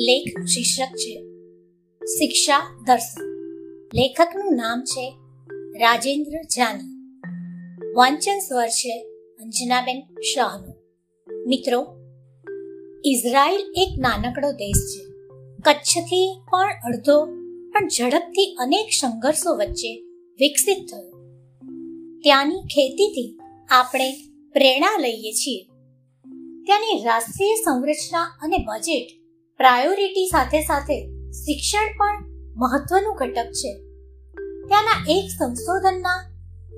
લેખનું શીર્ષક છે. શિક્ષા દર્શન. લેખકનું નામ છે રાજેન્દ્ર જાની. વાંચન સ્વર છે અંજનાબેન શાહનું. મિત્રો, ઇઝરાયલ એક નાનકડો દેશ છે. કચ્છથી પણ અડધો, પણ ઝડપથી અનેક સંઘર્ષો વચ્ચે વિકસિત થયો. ત્યાંની ખેતીથી આપણે પ્રેરણા લઈએ છીએ. ત્યાંની રાષ્ટ્રીય સંરચના અને બજેટ પ્રાયોરિટી સાથે સાથે શિક્ષણ પણ મહત્વનું ઘટક છે. ત્યાંના એક સંશોધનના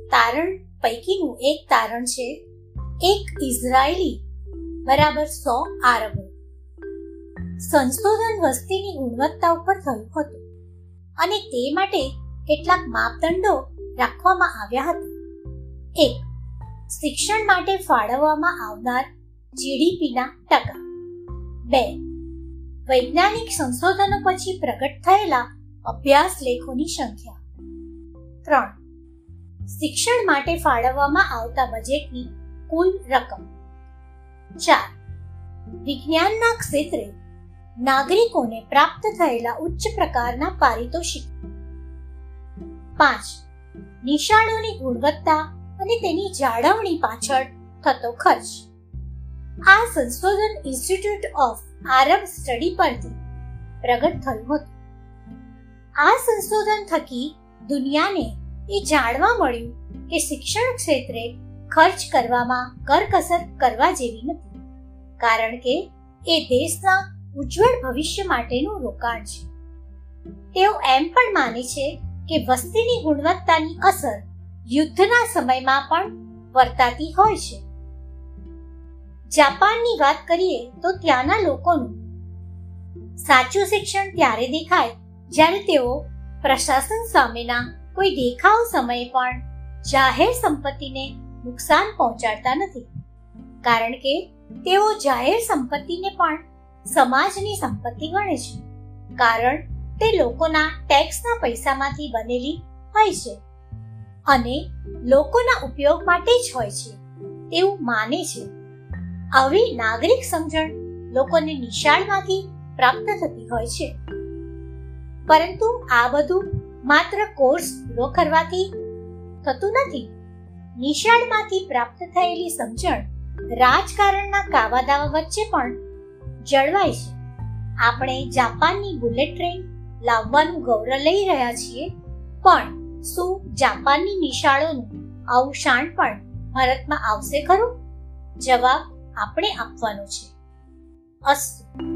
તારણ પૈકીનું એક તારણ છે, એક ઇઝરાયેલી, બરાબર સો આરબો. સંશોધન વસ્તીની ગુણવત્તા ઉપર થયું હતું અને તે માટે કેટલાક માપદંડો રાખવામાં આવ્યા હતા. એક, શિક્ષણ માટે ફાળવવામાં આવનાર જીડીપીના ટકા. બે વૈજ્ઞાનિક સંશોધનો પછી પ્રગટ થયેલા અભ્યાસ લેખોની સંખ્યા. ત્રણ. શિક્ષણ માટે ફાળવવામાં આવતા બજેટની કુલ રકમ. ચાર. વિજ્ઞાનના ક્ષેત્રે નાગરિકોને પ્રાપ્ત થયેલા ઉચ્ચ પ્રકારના પારિતોષિક. પાંચ. નિશાળોની ગુણવત્તા અને તેની જાળવણી પાછળ થતો ખર્ચ. આ સંશોધન ઇન્સ્ટિટ્યૂટ ઓફ આરબ સ્ટડી પરથી પ્રગટ થયું હતું. આ સંશોધન થકી દુનિયાને એ જાણવા મળ્યું કે શિક્ષણ ક્ષેત્રે ખર્ચ કરવામાં કરકસર કરવા જેવી નથી, કારણ કે એ દેશના ઉજ્જવળ ભવિષ્ય માટેનું રોકાણ છે. તેઓ એમ પણ માને છે કે વસ્તીની ગુણવત્તાની અસર યુદ્ધના સમયમાં પણ વર્તાતી હોય છે. જાપાનની વાત કરીએ તો ત્યાંના લોકોનું. સાચું શિક્ષણ ત્યારે દેખાય જ્યારે તેઓ પ્રશાસન સામેના કોઈ દેખાવ સમયે પણ જાહેર સંપત્તિને નુકસાન પહોંચાડતા નથી. કારણ કે તેઓ જાહેર સંપત્તિને પણ સમાજની સંપત્તિ ગણે છે. કારણ તે લોકોના ટેક્સના પૈસામાંથી બનેલી હોય છે અને લોકોના ઉપયોગ માટે જ હોય છે. તેવું માને છે. આવી નાગરિક સમજણ લોકોને નિશાળમાંથી પ્રાપ્ત થતી હોય છે. પરંતુ આ બધું માત્ર કોર્સ પૂરો કરવાથી થતું નથી. નિશાળમાંથી પ્રાપ્ત થયેલી સમજણ રાજકારણના કાવા દાવા વચ્ચે પણ જળવાય છે. આપણે જાપાનની બુલેટ ટ્રેન લાવવાનું ગૌરવ લઈ રહ્યા છીએ, પણ શું જાપાનની નિશાળોનું આવું પણ ભારતમાં આવશે ખરું? જવાબ આપણે આપવાનું છે. અસ્તુ.